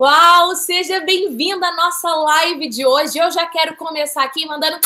Uau, seja bem-vinda à nossa live de hoje. Eu já quero começar aqui mandando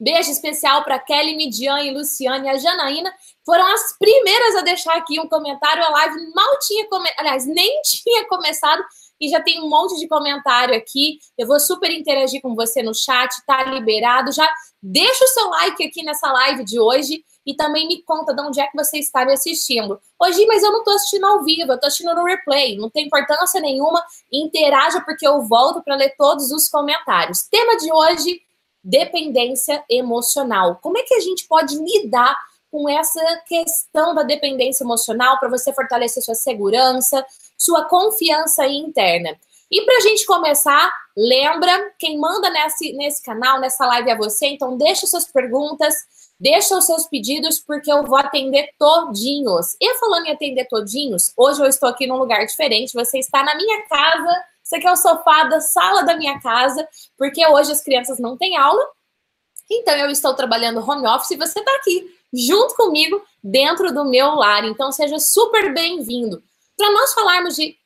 beijo especial para Kelly, Midian e Luciane e a Janaína. Foram as primeiras a deixar aqui um comentário. A live mal tinha começado, aliás, nem tinha começado e já tem um monte de comentário aqui. Eu vou super interagir com você no chat, tá liberado. Já deixa o seu like aqui nessa live de hoje e também me conta de onde é que você está me assistindo. Hoje, mas eu não estou assistindo ao vivo, eu estou assistindo no replay, não tem importância nenhuma. Interaja porque eu volto para ler todos os comentários. Tema de hoje: dependência emocional. Como é que a gente pode lidar com essa questão da dependência emocional para você fortalecer sua segurança, sua confiança interna? E para a gente começar, lembra, quem manda nesse, nesse canal, nessa live é você, então deixa suas perguntas, Deixa os seus pedidos porque eu vou atender todinhos. E falando em atender todinhos, hoje eu estou aqui num lugar diferente. Você está na minha casa. Você quer o sofá da sala da minha casa, porque hoje as crianças não têm aula. Então eu estou trabalhando home office e você está aqui junto comigo dentro do meu lar. Então seja super bem-vindo. Para nós falarmos de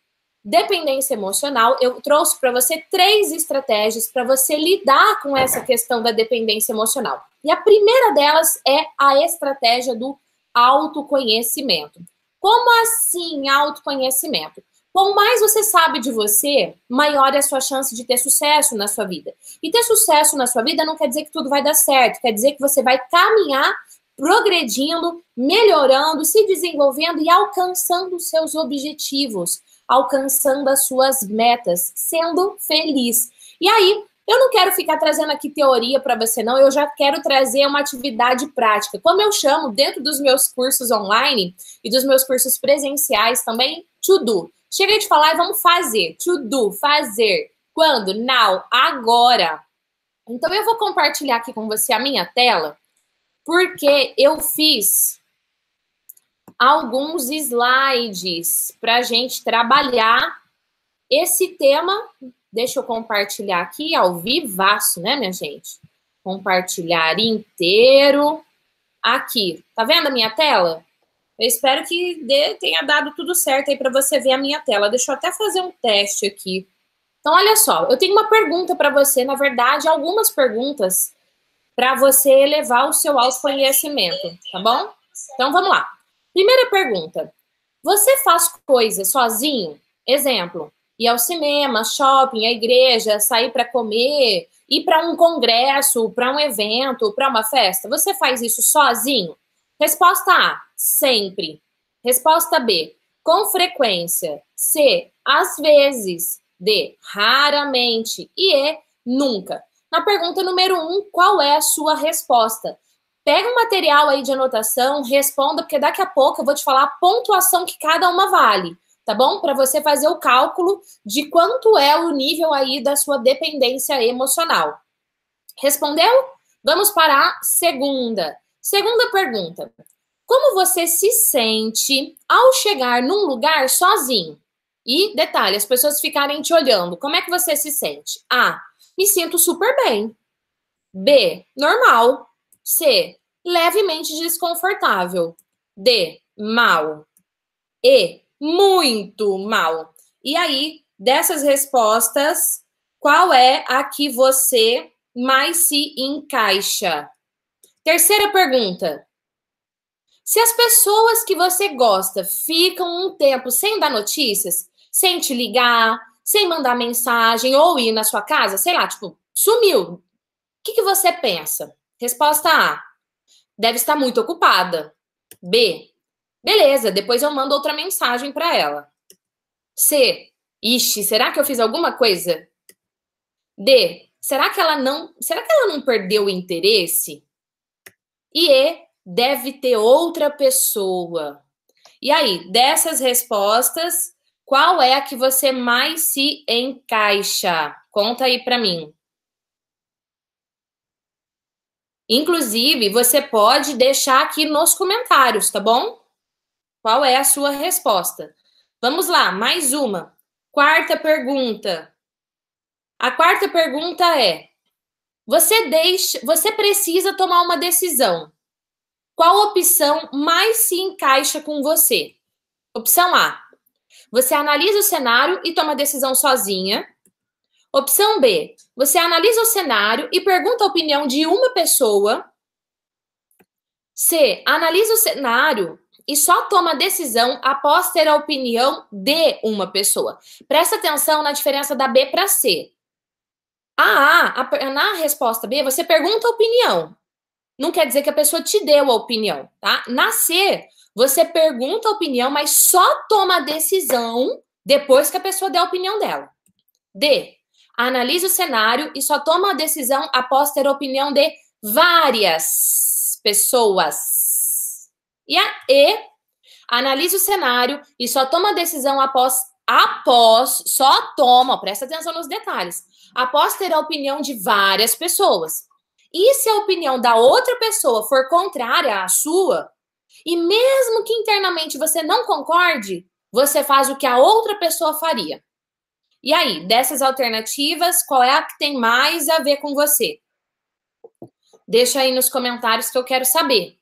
dependência emocional, eu trouxe para você três estratégias para você lidar com essa questão da dependência emocional. E a primeira delas é a estratégia do autoconhecimento. Como assim autoconhecimento? Quanto mais você sabe de você, maior é a sua chance de ter sucesso na sua vida. E ter sucesso na sua vida não quer dizer que tudo vai dar certo, quer dizer que você vai caminhar progredindo, melhorando, se desenvolvendo e alcançando os seus objetivos, alcançando as suas metas, sendo feliz. E aí, eu não quero ficar trazendo aqui teoria para você, não. Eu já quero trazer uma atividade prática. Como eu chamo dentro dos meus cursos online e dos meus cursos presenciais também, to do. Chega de falar e vamos fazer. To do, fazer. Quando? Now, agora. Então eu vou compartilhar aqui com você a minha tela, porque eu fiz alguns slides para a gente trabalhar esse tema Deixa eu compartilhar aqui ao vivaço, né, minha gente? Compartilhar inteiro. Aqui. Tá vendo a minha tela? Eu espero que dê, tenha dado tudo certo aí para você ver a minha tela. Deixa eu até fazer um teste aqui. Então, olha só, eu tenho uma pergunta para você, na verdade, algumas perguntas para você elevar o seu autoconhecimento, tá bom? Então, vamos lá. Primeira pergunta: Você faz coisas sozinho? Exemplo, ir ao cinema, shopping, à igreja, sair para comer, ir para um congresso, para um evento, para uma festa? Você faz isso sozinho? Resposta A: sempre. Resposta B: com frequência. C: às vezes. D: raramente. E E: nunca. Na pergunta número 1, um, qual é a sua resposta? Pega um material aí de anotação, responda, porque daqui a pouco eu vou te falar a pontuação que cada uma vale tá bom? Para você fazer o cálculo de quanto é o nível aí da sua dependência emocional. Respondeu? Vamos para a segunda. Segunda pergunta. Como você se sente ao chegar num lugar sozinho? E detalhe, as pessoas ficarem te olhando. Como é que você se sente? A. Me sinto super bem. B. Normal. C. Levemente desconfortável. D. Mal. E muito mal. E aí, dessas respostas, qual é a que você mais se encaixa? Terceira pergunta. Se as pessoas que você gosta ficam um tempo sem dar notícias, sem te ligar, sem mandar mensagem ou ir na sua casa, sei lá, tipo, sumiu. O que, que você pensa? Resposta A. Deve estar muito ocupada. B. Beleza, depois eu mando outra mensagem para ela. C. Ixi, será que eu fiz alguma coisa? D. Será que ela não, será que ela não perdeu o interesse? E E. Deve ter outra pessoa. E aí, dessas respostas, qual é a que você mais se encaixa? Conta aí para mim. Inclusive, você pode deixar aqui nos comentários, tá bom? Qual é a sua resposta? Vamos lá, mais uma. Quarta pergunta. A quarta pergunta é: você deixa, você precisa tomar uma decisão. Qual opção mais se encaixa com você? Opção A. você analisa o cenário e toma decisão sozinha. Opção B, você analisa o cenário e pergunta a opinião de uma pessoa. C, analisa o cenário e só toma decisão após ter a opinião de uma pessoa. Presta atenção na diferença da B para C. A A, na resposta B, você pergunta a opinião. Não quer dizer que a pessoa te deu a opinião, tá? Na C, você pergunta a opinião, mas só toma a decisão depois que a pessoa der a opinião dela. D. Analisa o cenário e só toma a decisão após ter opinião de várias pessoas. E a E. Analisa o cenário e só toma a decisão após após, só toma, presta atenção nos detalhes, após ter a opinião de várias pessoas. E se a opinião da outra pessoa for contrária à sua, e mesmo que internamente você não concorde, você faz o que a outra pessoa faria. E aí, dessas alternativas, qual é a que tem mais a ver com você? Deixa aí nos comentários que eu quero saber.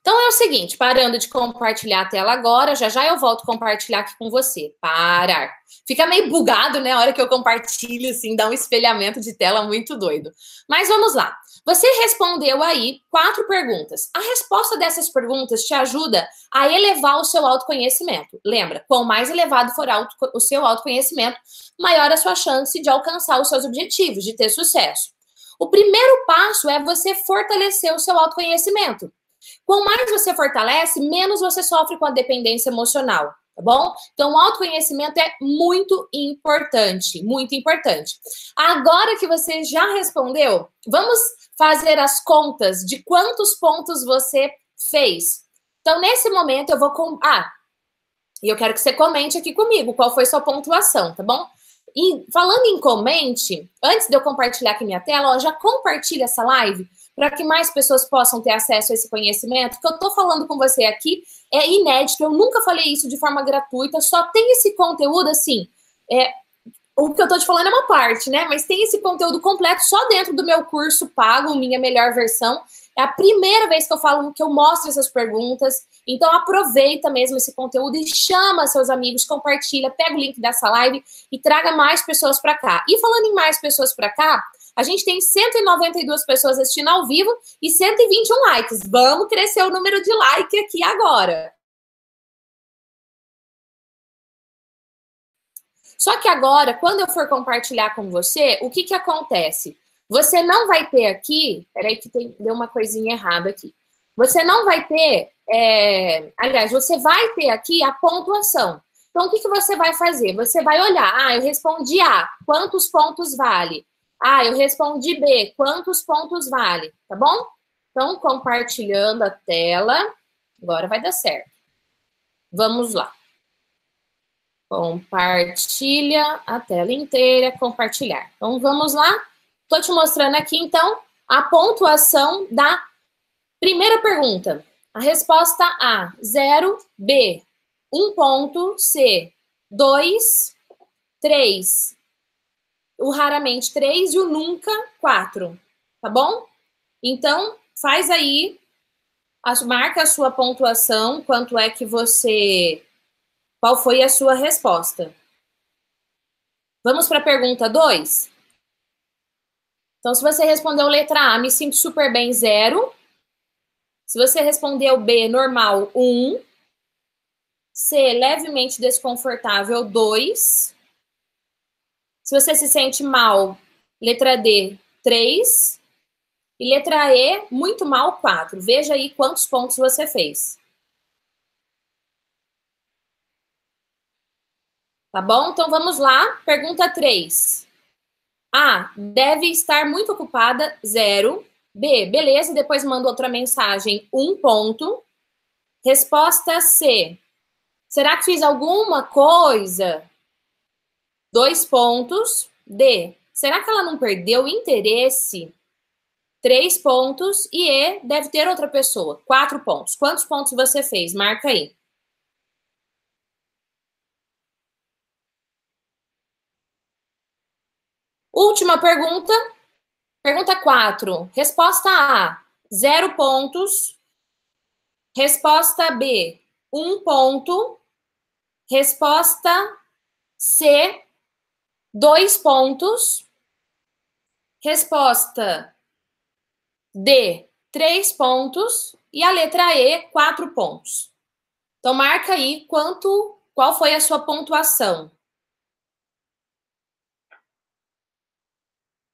Então é o seguinte, parando de compartilhar a tela agora, já já eu volto compartilhar aqui com você. Parar. Fica meio bugado, né, a hora que eu compartilho, assim, dá um espelhamento de tela muito doido. Mas vamos lá. Você respondeu aí quatro perguntas. A resposta dessas perguntas te ajuda a elevar o seu autoconhecimento. Lembra, quanto mais elevado for o seu autoconhecimento, maior a sua chance de alcançar os seus objetivos, de ter sucesso. O primeiro passo é você fortalecer o seu autoconhecimento. Quanto mais você fortalece, menos você sofre com a dependência emocional, tá bom? Então, o autoconhecimento é muito importante, muito importante. Agora que você já respondeu, vamos fazer as contas de quantos pontos você fez. Então, nesse momento, eu vou. Com... Ah, e eu quero que você comente aqui comigo qual foi sua pontuação, tá bom? E falando em comente, antes de eu compartilhar aqui minha tela, ó, já compartilha essa live para que mais pessoas possam ter acesso a esse conhecimento. Que eu estou falando com você aqui é inédito, eu nunca falei isso de forma gratuita, só tem esse conteúdo assim. É, o que eu estou te falando é uma parte, né? Mas tem esse conteúdo completo só dentro do meu curso pago, minha melhor versão. É a primeira vez que eu falo que eu mostro essas perguntas. Então aproveita mesmo esse conteúdo e chama seus amigos, compartilha, pega o link dessa live e traga mais pessoas para cá. E falando em mais pessoas para cá, a gente tem 192 pessoas assistindo ao vivo e 121 likes. Vamos crescer o número de like aqui agora. Só que agora, quando eu for compartilhar com você, o que, que acontece? Você não vai ter aqui. Peraí, que tem, deu uma coisinha errada aqui. Você não vai ter. É, aliás, você vai ter aqui a pontuação. Então, o que, que você vai fazer? Você vai olhar. Ah, eu respondi A. Quantos pontos vale? Ah, eu respondi B. Quantos pontos vale? Tá bom? Então, compartilhando a tela. Agora vai dar certo. Vamos lá. Compartilha a tela inteira, compartilhar. Então, vamos lá. Estou te mostrando aqui, então, a pontuação da primeira pergunta. A resposta A, 0. B, 1 ponto. C, 2. 3, o raramente 3 e o nunca 4, tá bom? Então, faz aí, marca a sua pontuação, quanto é que você. Qual foi a sua resposta? Vamos para a pergunta 2? Então, se você respondeu letra A, me sinto super bem, 0. Se você respondeu B, normal, 1. Um. C, levemente desconfortável, 2. Se você se sente mal, letra D, 3. E letra E, muito mal, 4. Veja aí quantos pontos você fez. Tá bom? Então vamos lá. Pergunta 3. A. Deve estar muito ocupada, 0. B. Beleza, depois manda outra mensagem, 1 um ponto. Resposta C. Será que fiz alguma coisa Dois pontos. D. Será que ela não perdeu interesse? Três pontos. E E deve ter outra pessoa. Quatro pontos. Quantos pontos você fez? Marca aí. Última pergunta. Pergunta 4. Resposta A: zero pontos. Resposta B: um ponto. Resposta C, dois pontos. Resposta D, três pontos. E a letra E, quatro pontos. Então, marca aí quanto, qual foi a sua pontuação.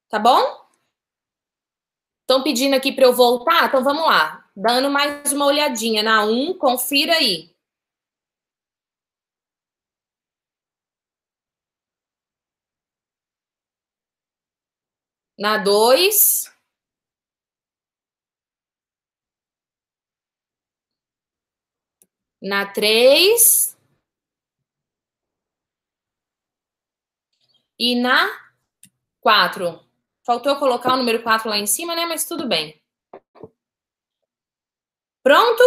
Tá bom? Estão pedindo aqui para eu voltar? Então vamos lá. Dando mais uma olhadinha na 1, confira aí. Na 2. Na 3. E na 4. Faltou colocar o número 4 lá em cima, né? Mas tudo bem. Pronto?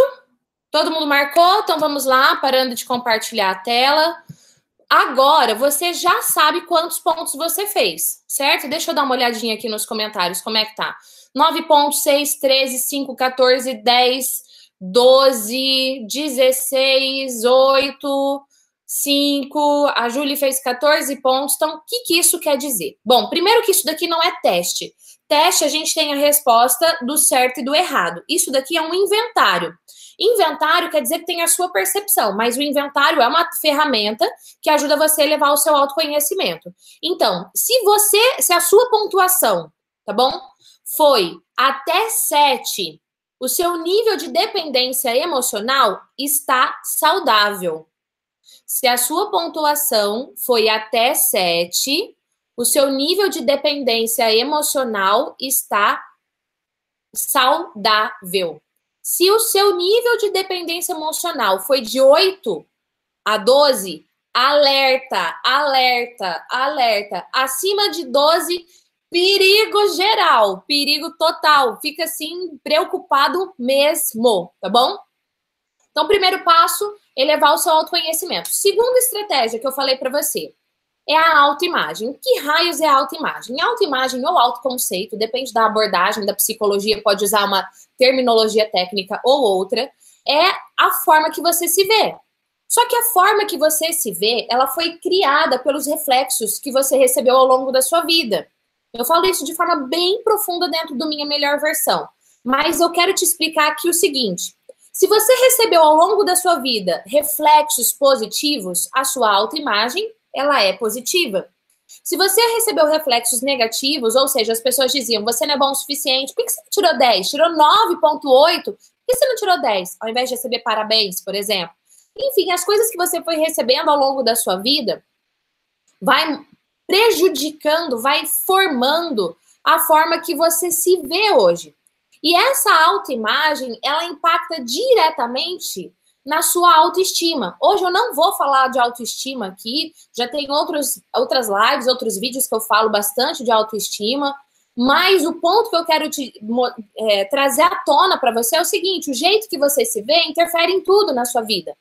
Todo mundo marcou? Então vamos lá, parando de compartilhar a tela. Agora você já sabe quantos pontos você fez, certo? Deixa eu dar uma olhadinha aqui nos comentários, como é que tá? 9 pontos, 6, 13, 5, 14, 10, 12, 16, 8, 5, a Julie fez 14 pontos. Então, o que, que isso quer dizer? Bom, primeiro que isso daqui não é teste. Teste, a gente tem a resposta do certo e do errado. Isso daqui é um inventário. Inventário quer dizer que tem a sua percepção, mas o inventário é uma ferramenta que ajuda você a levar o seu autoconhecimento. Então, se você, se a sua pontuação, tá bom? Foi até 7, o seu nível de dependência emocional está saudável. Se a sua pontuação foi até 7, o seu nível de dependência emocional está saudável. Se o seu nível de dependência emocional foi de 8 a 12, alerta, alerta, alerta. Acima de 12, perigo geral, perigo total. Fica assim, preocupado mesmo, tá bom? Então, primeiro passo, elevar o seu autoconhecimento. Segunda estratégia que eu falei para você é a autoimagem. Que raios é a autoimagem? Autoimagem ou autoconceito, depende da abordagem da psicologia, pode usar uma terminologia técnica ou outra, é a forma que você se vê. Só que a forma que você se vê, ela foi criada pelos reflexos que você recebeu ao longo da sua vida. Eu falo isso de forma bem profunda dentro do minha melhor versão. Mas eu quero te explicar aqui o seguinte: se você recebeu ao longo da sua vida reflexos positivos, a sua autoimagem, ela é positiva. Se você recebeu reflexos negativos, ou seja, as pessoas diziam, você não é bom o suficiente, por que você não tirou 10? Tirou 9.8? Por que você não tirou 10? Ao invés de receber parabéns, por exemplo. Enfim, as coisas que você foi recebendo ao longo da sua vida vai prejudicando, vai formando a forma que você se vê hoje. E essa autoimagem, ela impacta diretamente na sua autoestima. Hoje eu não vou falar de autoestima aqui, já tem outros, outras lives, outros vídeos que eu falo bastante de autoestima, mas o ponto que eu quero te é, trazer à tona para você é o seguinte: o jeito que você se vê interfere em tudo na sua vida.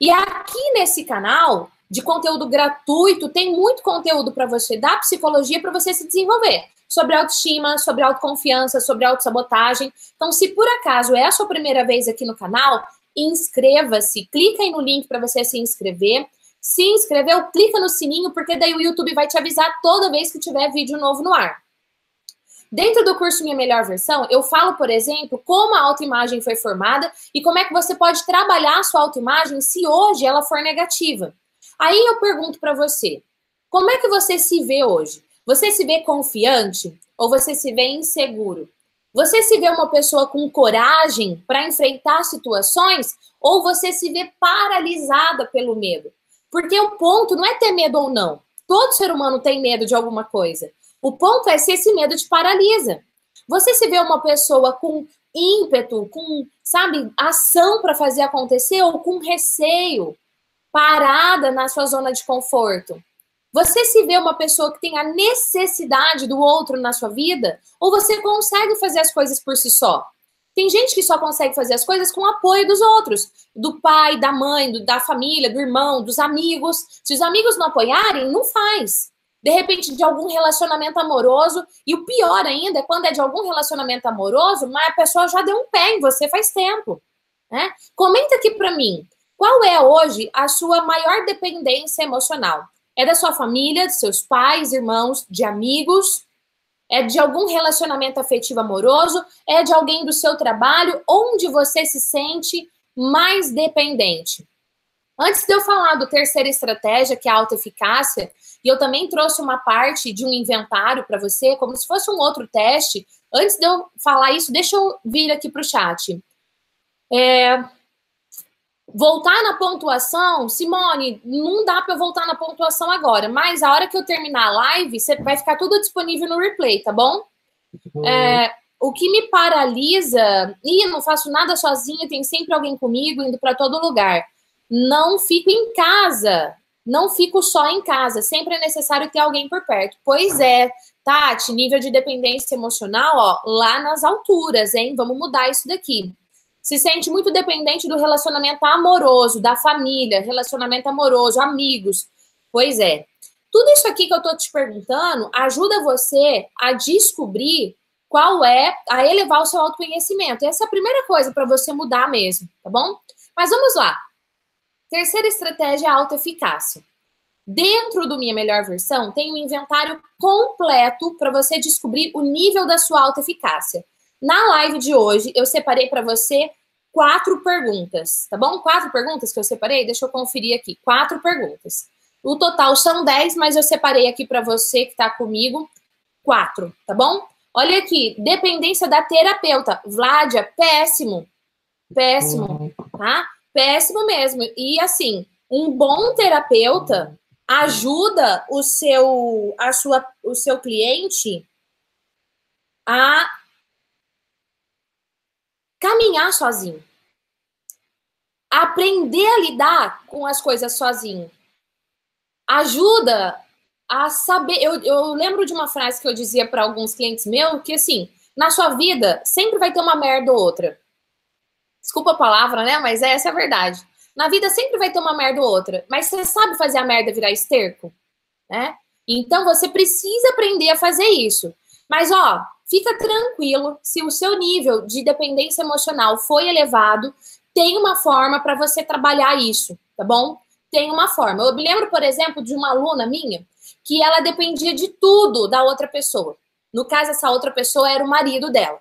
E aqui nesse canal de conteúdo gratuito, tem muito conteúdo para você da psicologia para você se desenvolver sobre autoestima, sobre autoconfiança, sobre autossabotagem. Então, se por acaso é a sua primeira vez aqui no canal, inscreva-se, clica aí no link para você se inscrever. Se inscreveu, clica no sininho, porque daí o YouTube vai te avisar toda vez que tiver vídeo novo no ar. Dentro do curso Minha Melhor Versão, eu falo, por exemplo, como a autoimagem foi formada e como é que você pode trabalhar a sua autoimagem se hoje ela for negativa. Aí eu pergunto para você, como é que você se vê hoje? Você se vê confiante ou você se vê inseguro? Você se vê uma pessoa com coragem para enfrentar situações ou você se vê paralisada pelo medo? Porque o ponto não é ter medo ou não. Todo ser humano tem medo de alguma coisa. O ponto é se esse medo te paralisa. Você se vê uma pessoa com ímpeto, com, sabe, ação para fazer acontecer ou com receio, parada na sua zona de conforto? Você se vê uma pessoa que tem a necessidade do outro na sua vida? Ou você consegue fazer as coisas por si só? Tem gente que só consegue fazer as coisas com o apoio dos outros, do pai, da mãe, do, da família, do irmão, dos amigos. Se os amigos não apoiarem, não faz. De repente, de algum relacionamento amoroso, e o pior ainda é quando é de algum relacionamento amoroso, mas a pessoa já deu um pé em você faz tempo. Né? Comenta aqui para mim. Qual é hoje a sua maior dependência emocional? É da sua família, de seus pais, irmãos, de amigos? É de algum relacionamento afetivo amoroso? É de alguém do seu trabalho? Onde você se sente mais dependente? Antes de eu falar do terceira estratégia, que é a autoeficácia, e eu também trouxe uma parte de um inventário para você, como se fosse um outro teste. Antes de eu falar isso, deixa eu vir aqui para o chat. É, voltar na pontuação, Simone, não dá para eu voltar na pontuação agora, mas a hora que eu terminar a live, você vai ficar tudo disponível no replay, tá bom? É, o que me paralisa, e não faço nada sozinha, tem sempre alguém comigo, indo para todo lugar. Não fico em casa, não fico só em casa, sempre é necessário ter alguém por perto. Pois é, Tati, nível de dependência emocional, ó, lá nas alturas, hein? Vamos mudar isso daqui se sente muito dependente do relacionamento amoroso, da família, relacionamento amoroso, amigos. Pois é. Tudo isso aqui que eu tô te perguntando ajuda você a descobrir qual é, a elevar o seu autoconhecimento. Essa é a primeira coisa para você mudar mesmo, tá bom? Mas vamos lá. Terceira estratégia é a autoeficácia. Dentro do Minha Melhor Versão, tem um inventário completo para você descobrir o nível da sua autoeficácia. Na live de hoje, eu separei para você quatro perguntas, tá bom? Quatro perguntas que eu separei, deixa eu conferir aqui. Quatro perguntas. O total são dez, mas eu separei aqui para você que está comigo quatro, tá bom? Olha aqui, dependência da terapeuta. Vládia, péssimo. Péssimo, tá? Péssimo mesmo. E assim, um bom terapeuta ajuda o seu a sua o seu cliente a caminhar sozinho. Aprender a lidar com as coisas sozinho. Ajuda a saber. Eu, eu lembro de uma frase que eu dizia para alguns clientes meus que assim, na sua vida sempre vai ter uma merda ou outra. Desculpa a palavra, né? Mas essa é a verdade. Na vida sempre vai ter uma merda ou outra. Mas você sabe fazer a merda virar esterco? Né? Então você precisa aprender a fazer isso. Mas, ó, fica tranquilo, se o seu nível de dependência emocional foi elevado, tem uma forma para você trabalhar isso, tá bom? Tem uma forma. Eu me lembro, por exemplo, de uma aluna minha que ela dependia de tudo da outra pessoa. No caso, essa outra pessoa era o marido dela.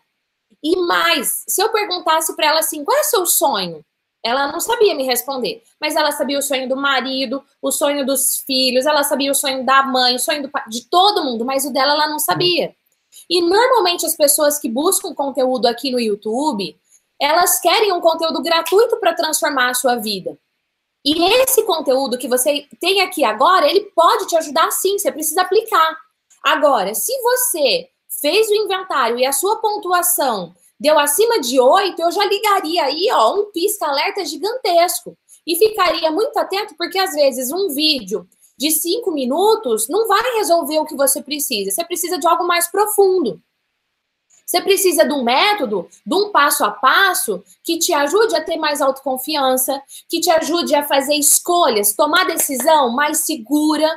E mais, se eu perguntasse para ela assim, qual é o seu sonho? Ela não sabia me responder, mas ela sabia o sonho do marido, o sonho dos filhos, ela sabia o sonho da mãe, o sonho do, de todo mundo, mas o dela ela não sabia. E normalmente as pessoas que buscam conteúdo aqui no YouTube, elas querem um conteúdo gratuito para transformar a sua vida. E esse conteúdo que você tem aqui agora, ele pode te ajudar sim, você precisa aplicar. Agora, se você fez o inventário e a sua pontuação deu acima de 8, eu já ligaria aí, ó, um pisca-alerta gigantesco. E ficaria muito atento, porque às vezes um vídeo de cinco minutos não vai resolver o que você precisa. Você precisa de algo mais profundo. Você precisa de um método, de um passo a passo que te ajude a ter mais autoconfiança, que te ajude a fazer escolhas, tomar decisão mais segura,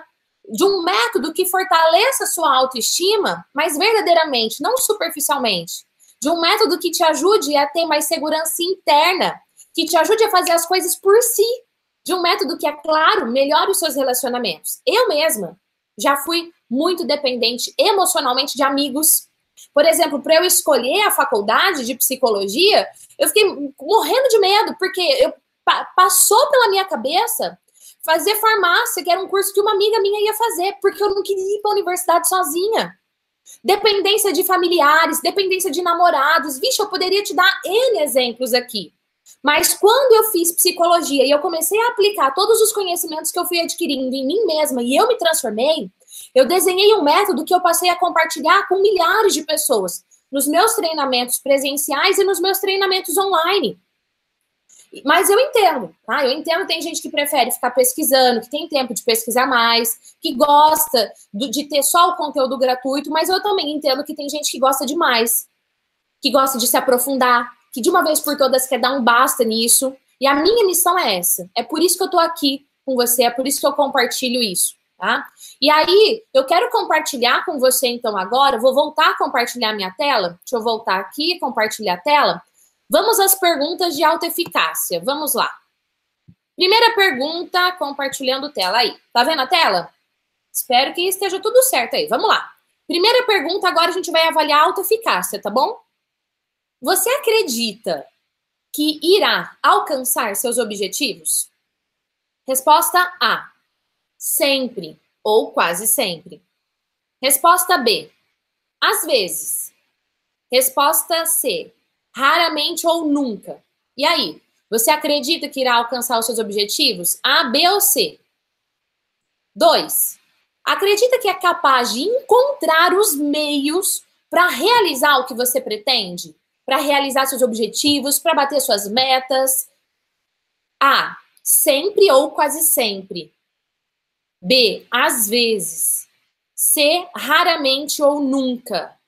de um método que fortaleça a sua autoestima, mas verdadeiramente, não superficialmente. De um método que te ajude a ter mais segurança interna, que te ajude a fazer as coisas por si, de um método que, é claro, melhore os seus relacionamentos. Eu mesma já fui muito dependente emocionalmente de amigos. Por exemplo, para eu escolher a faculdade de psicologia, eu fiquei morrendo de medo, porque eu, passou pela minha cabeça fazer farmácia, que era um curso que uma amiga minha ia fazer, porque eu não queria ir para a universidade sozinha. Dependência de familiares, dependência de namorados. Vixe, eu poderia te dar N exemplos aqui. Mas quando eu fiz psicologia e eu comecei a aplicar todos os conhecimentos que eu fui adquirindo em mim mesma e eu me transformei, eu desenhei um método que eu passei a compartilhar com milhares de pessoas nos meus treinamentos presenciais e nos meus treinamentos online. Mas eu entendo, tá? Eu entendo tem gente que prefere ficar pesquisando, que tem tempo de pesquisar mais, que gosta de ter só o conteúdo gratuito, mas eu também entendo que tem gente que gosta demais, que gosta de se aprofundar, que de uma vez por todas quer dar um basta nisso. E a minha missão é essa. É por isso que eu tô aqui com você, é por isso que eu compartilho isso, tá? E aí, eu quero compartilhar com você então agora, vou voltar a compartilhar minha tela. Deixa eu voltar aqui e compartilhar a tela. Vamos às perguntas de autoeficácia. Vamos lá. Primeira pergunta, compartilhando tela aí. Tá vendo a tela? Espero que esteja tudo certo aí. Vamos lá. Primeira pergunta, agora a gente vai avaliar a autoeficácia, tá bom? Você acredita que irá alcançar seus objetivos? Resposta A: sempre ou quase sempre. Resposta B: às vezes. Resposta C: raramente ou nunca. E aí, você acredita que irá alcançar os seus objetivos? A, B ou C? 2. Acredita que é capaz de encontrar os meios para realizar o que você pretende? Para realizar seus objetivos, para bater suas metas? A. Sempre ou quase sempre. B. Às vezes. C. Raramente ou nunca.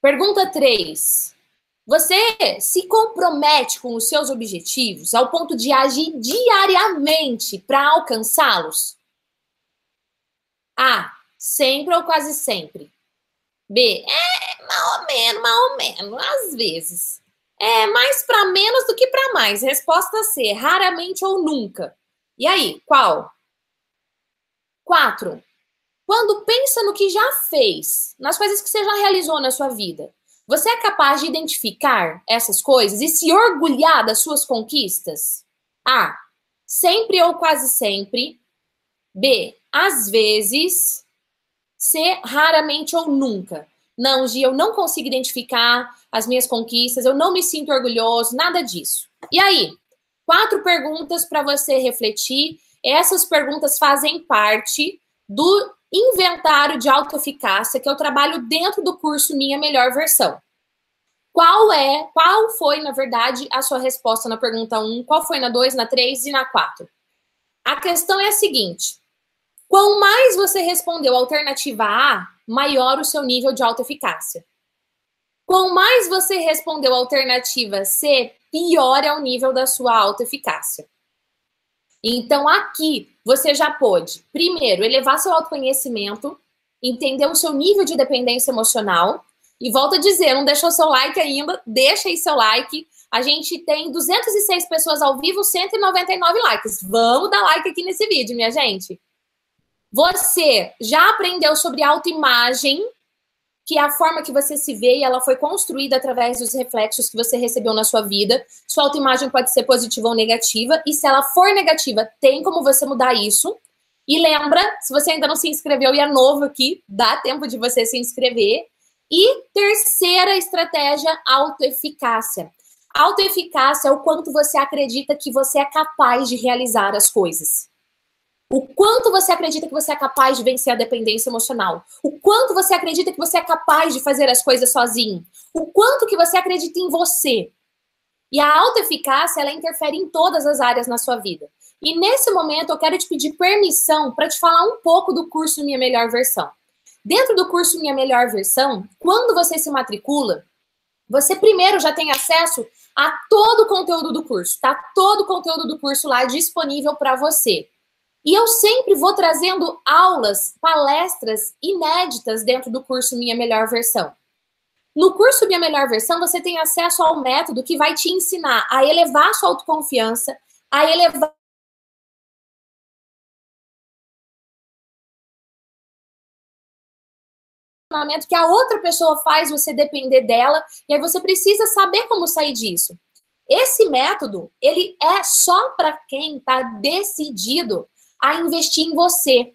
Pergunta 3. Você se compromete com os seus objetivos ao ponto de agir diariamente para alcançá-los? A. Sempre ou quase sempre. B. É, mal ou menos, mal ou menos, às vezes. É mais para menos do que para mais. Resposta C. Raramente ou nunca. E aí, qual? 4. Quando pensa no que já fez, nas coisas que você já realizou na sua vida, você é capaz de identificar essas coisas e se orgulhar das suas conquistas? A. Sempre ou quase sempre. B. Às vezes. C. Raramente ou nunca. Não, Gi, eu não consigo identificar as minhas conquistas, eu não me sinto orgulhoso, nada disso. E aí? Quatro perguntas para você refletir. Essas perguntas fazem parte do inventário de autoeficácia que eu trabalho dentro do curso Minha Melhor Versão. Qual é, qual foi, na verdade, a sua resposta na pergunta 1, qual foi na 2, na 3 e na 4? A questão é a seguinte: quanto mais você respondeu alternativa A, maior o seu nível de autoeficácia. Quanto mais você respondeu alternativa C, pior é o nível da sua autoeficácia. Então, aqui, você já pode, primeiro, elevar seu autoconhecimento, entender o seu nível de dependência emocional. E volto a dizer, não deixou seu like ainda, deixa aí seu like. A gente tem 206 pessoas ao vivo, 199 likes. Vamos dar like aqui nesse vídeo, minha gente. Você já aprendeu sobre autoimagem, que é a forma que você se vê e ela foi construída através dos reflexos que você recebeu na sua vida. Sua autoimagem pode ser positiva ou negativa, e se ela for negativa, tem como você mudar isso. E lembra, se você ainda não se inscreveu e é novo aqui, dá tempo de você se inscrever. E terceira estratégia, autoeficácia. Autoeficácia é o quanto você acredita que você é capaz de realizar as coisas. O quanto você acredita que você é capaz de vencer a dependência emocional. O quanto você acredita que você é capaz de fazer as coisas sozinho. O quanto que você acredita em você. E a autoeficácia, ela interfere em todas as áreas na sua vida. E nesse momento eu quero te pedir permissão para te falar um pouco do curso Minha Melhor Versão. Dentro do curso Minha Melhor Versão, quando você se matricula, você primeiro já tem acesso a todo o conteúdo do curso. Tá todo o conteúdo do curso lá disponível para você. E eu sempre vou trazendo aulas, palestras inéditas dentro do curso Minha Melhor Versão. No curso Minha Melhor Versão, você tem acesso ao método que vai te ensinar a elevar sua autoconfiança, a elevar que a outra pessoa faz você depender dela, e aí você precisa saber como sair disso. Esse método, ele é só para quem está decidido a investir em você.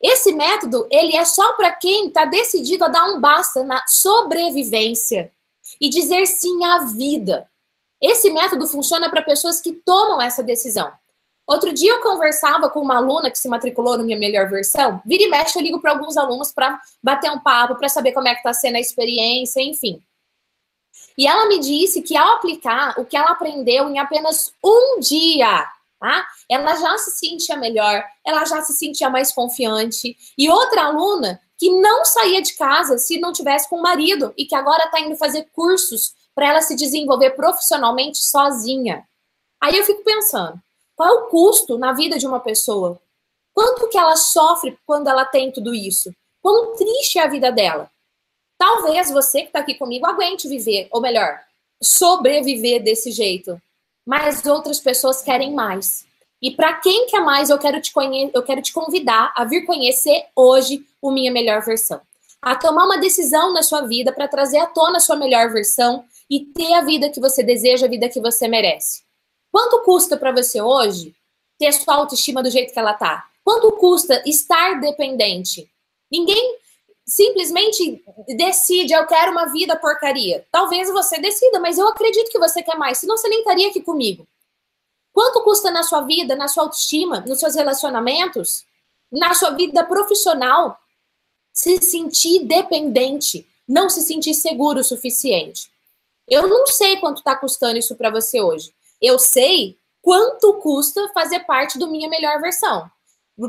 Esse método, ele é só para quem está decidido a dar um basta na sobrevivência e dizer sim à vida. Esse método funciona para pessoas que tomam essa decisão. Outro dia eu conversava com uma aluna que se matriculou no Minha Melhor Versão. Vira e mexe, eu ligo para alguns alunos para bater um papo, para saber como é que está sendo a experiência, enfim. E ela me disse que ao aplicar o que ela aprendeu em apenas um dia, tá? Ela já se sentia melhor, ela já se sentia mais confiante. E outra aluna que não saía de casa se não tivesse com o marido e que agora está indo fazer cursos para ela se desenvolver profissionalmente sozinha. Aí eu fico pensando, qual é o custo na vida de uma pessoa? Quanto que ela sofre quando ela tem tudo isso? Quão triste é a vida dela? Talvez você que está aqui comigo aguente viver, ou melhor, sobreviver desse jeito. Mas outras pessoas querem mais. E para quem quer mais, eu quero te eu quero te convidar a vir conhecer hoje o minha melhor versão. A tomar uma decisão na sua vida para trazer à tona a sua melhor versão e ter a vida que você deseja, a vida que você merece. Quanto custa para você hoje ter sua autoestima do jeito que ela tá? Quanto custa estar dependente? Ninguém simplesmente decide, eu quero uma vida porcaria. Talvez você decida, mas eu acredito que você quer mais, senão você nem estaria aqui comigo. Quanto custa na sua vida, na sua autoestima, nos seus relacionamentos, na sua vida profissional, se sentir dependente, não se sentir seguro o suficiente? Eu não sei quanto está custando isso para você hoje. Eu sei quanto custa fazer parte do Minha Melhor Versão.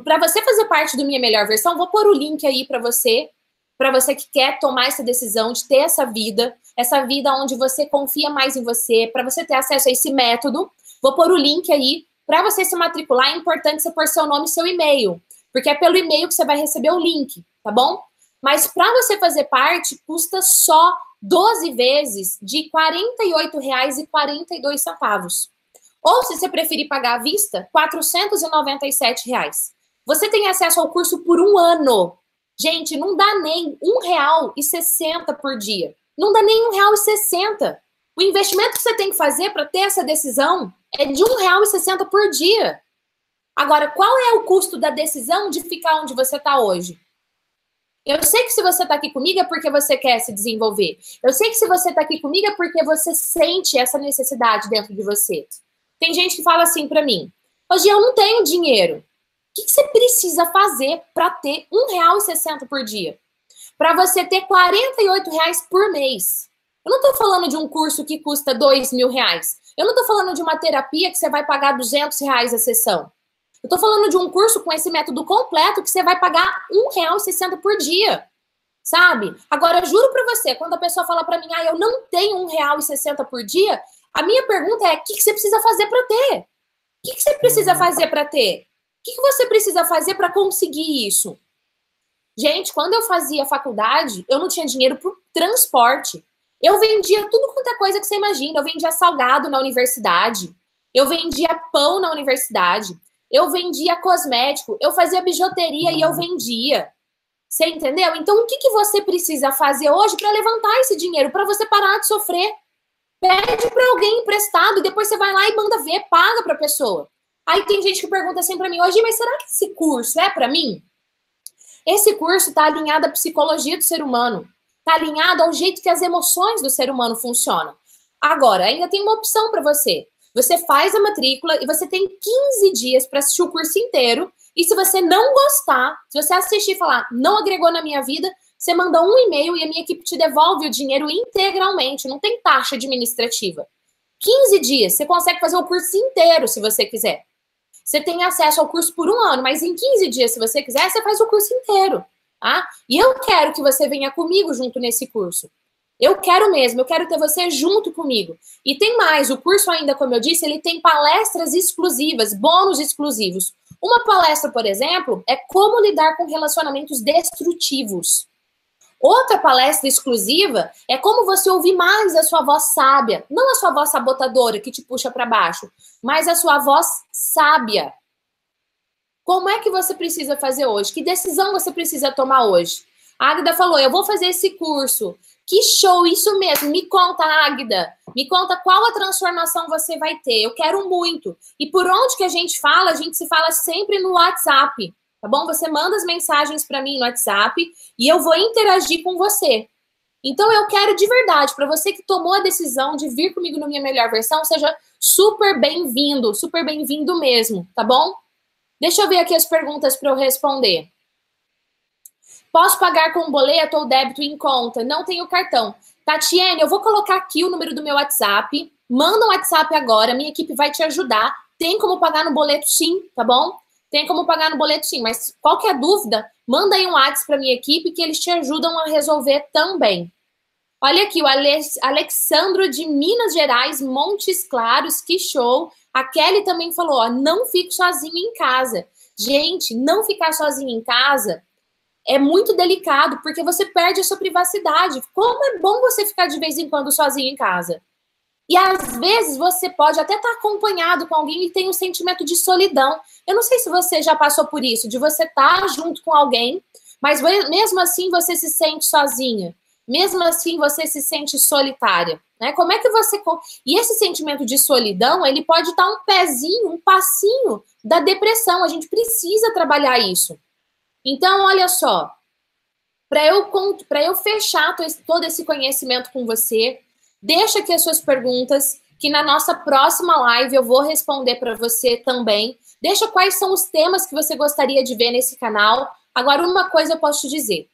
Para você fazer parte do Minha Melhor Versão, vou pôr o link aí para você para você que quer tomar essa decisão de ter essa vida, essa vida onde você confia mais em você, para você ter acesso a esse método. Vou pôr o link aí. Para você se matricular, é importante você pôr seu nome e seu e-mail, porque é pelo e-mail que você vai receber o link, tá bom? Mas para você fazer parte, custa só 12 vezes de R$ 48,42. Ou, se você preferir pagar à vista, 497 reais. Você tem acesso ao curso por um ano. Gente, não dá nem um real e sessenta por dia. Não dá nem um real e sessenta. O investimento que você tem que fazer para ter essa decisão é de um real e sessenta por dia. Agora, qual é o custo da decisão de ficar onde você está hoje? Eu sei que se você está aqui comigo é porque você quer se desenvolver. Eu sei que se você está aqui comigo é porque você sente essa necessidade dentro de você. Tem gente que fala assim para mim: hoje eu não tenho dinheiro que, que você precisa fazer para ter R$1,60 por dia? Para você ter R$ reais por mês. Eu não estou falando de um curso que custa dois mil reais. Eu não estou falando de uma terapia que você vai pagar 200 reais a sessão. Eu estou falando de um curso com esse método completo que você vai pagar R$1,60 por dia. Sabe? Agora, eu juro para você, quando a pessoa fala para mim, ah, eu não tenho R$1,60 por dia, a minha pergunta é, o que, que você precisa fazer para ter? O que, que você precisa fazer para ter? Que, que você precisa fazer para conseguir isso? Gente, quando eu fazia faculdade, eu não tinha dinheiro para transporte. Eu vendia tudo quanto é coisa que você imagina. Eu vendia salgado na universidade. Eu vendia pão na universidade. Eu vendia cosmético. Eu fazia bijuteria e eu vendia. Você entendeu? Então, o que, que você precisa fazer hoje para levantar esse dinheiro? Para você parar de sofrer? Pede para alguém emprestado, depois você vai lá e manda ver, paga para a pessoa. Aí tem gente que pergunta assim para mim, hoje, mas será que esse curso é para mim? Esse curso está alinhado à psicologia do ser humano, está alinhado ao jeito que as emoções do ser humano funcionam. Agora, ainda tem uma opção para você. Você faz a matrícula e você tem 15 dias para assistir o curso inteiro. E se você não gostar, se você assistir e falar, não agregou na minha vida, você manda um e-mail e a minha equipe te devolve o dinheiro integralmente, não tem taxa administrativa. 15 dias, você consegue fazer o curso inteiro se você quiser. Você tem acesso ao curso por um ano, mas em 15 dias, se você quiser, você faz o curso inteiro. Tá? E eu quero que você venha comigo junto nesse curso. Eu quero mesmo, eu quero ter você junto comigo. E tem mais, o curso ainda, como eu disse, ele tem palestras exclusivas, bônus exclusivos. Uma palestra, por exemplo, é como lidar com relacionamentos destrutivos. Outra palestra exclusiva é como você ouvir mais a sua voz sábia, não a sua voz sabotadora que te puxa para baixo, mas a sua voz sábia. Como é que você precisa fazer hoje? Que decisão você precisa tomar hoje? A Águida falou: Eu vou fazer esse curso. Que show, isso mesmo. Me conta, Águida. Me conta qual a transformação você vai ter. Eu quero muito. E por onde que a gente fala? A gente se fala sempre no WhatsApp tá bom? Você manda as mensagens para mim no WhatsApp e eu vou interagir com você. Então eu quero de verdade, para você que tomou a decisão de vir comigo na minha melhor versão, seja super bem-vindo, super bem-vindo mesmo, tá bom? Deixa eu ver aqui as perguntas para eu responder. Posso pagar com boleto ou débito em conta? Não tenho cartão. Tatiane, eu vou colocar aqui o número do meu WhatsApp. Manda um WhatsApp agora, minha equipe vai te ajudar. Tem como pagar no boleto sim, tá bom? Tem como pagar no boleto sim, mas qualquer dúvida, manda aí um WhatsApp para minha equipe que eles te ajudam a resolver também. Olha aqui, o Alex, Alexandro de Minas Gerais, Montes Claros, que show. A Kelly também falou, ó, não fico sozinho em casa. Gente, não ficar sozinho em casa é muito delicado, porque você perde a sua privacidade. Como é bom você ficar de vez em quando sozinho em casa. E às vezes você pode até estar acompanhado com alguém e tem um sentimento de solidão. Eu não sei se você já passou por isso, de você estar junto com alguém, mas mesmo assim você se sente sozinha. Mesmo assim você se sente solitária, né? Como é que você E esse sentimento de solidão, ele pode estar um pezinho, um passinho da depressão. A gente precisa trabalhar isso. Então, olha só, para eu para eu fechar todo esse conhecimento com você, Deixa aqui as suas perguntas, que na nossa próxima live eu vou responder para você também. Deixa quais são os temas que você gostaria de ver nesse canal. Agora, uma coisa eu posso te dizer: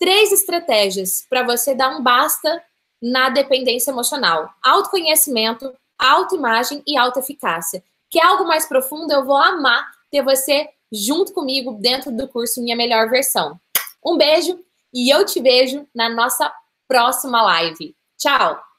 três estratégias para você dar um basta na dependência emocional: autoconhecimento, autoimagem e autoeficácia. Que é algo mais profundo, eu vou amar ter você junto comigo dentro do curso Minha Melhor Versão. Um beijo e eu te vejo na nossa próxima live. Tchau!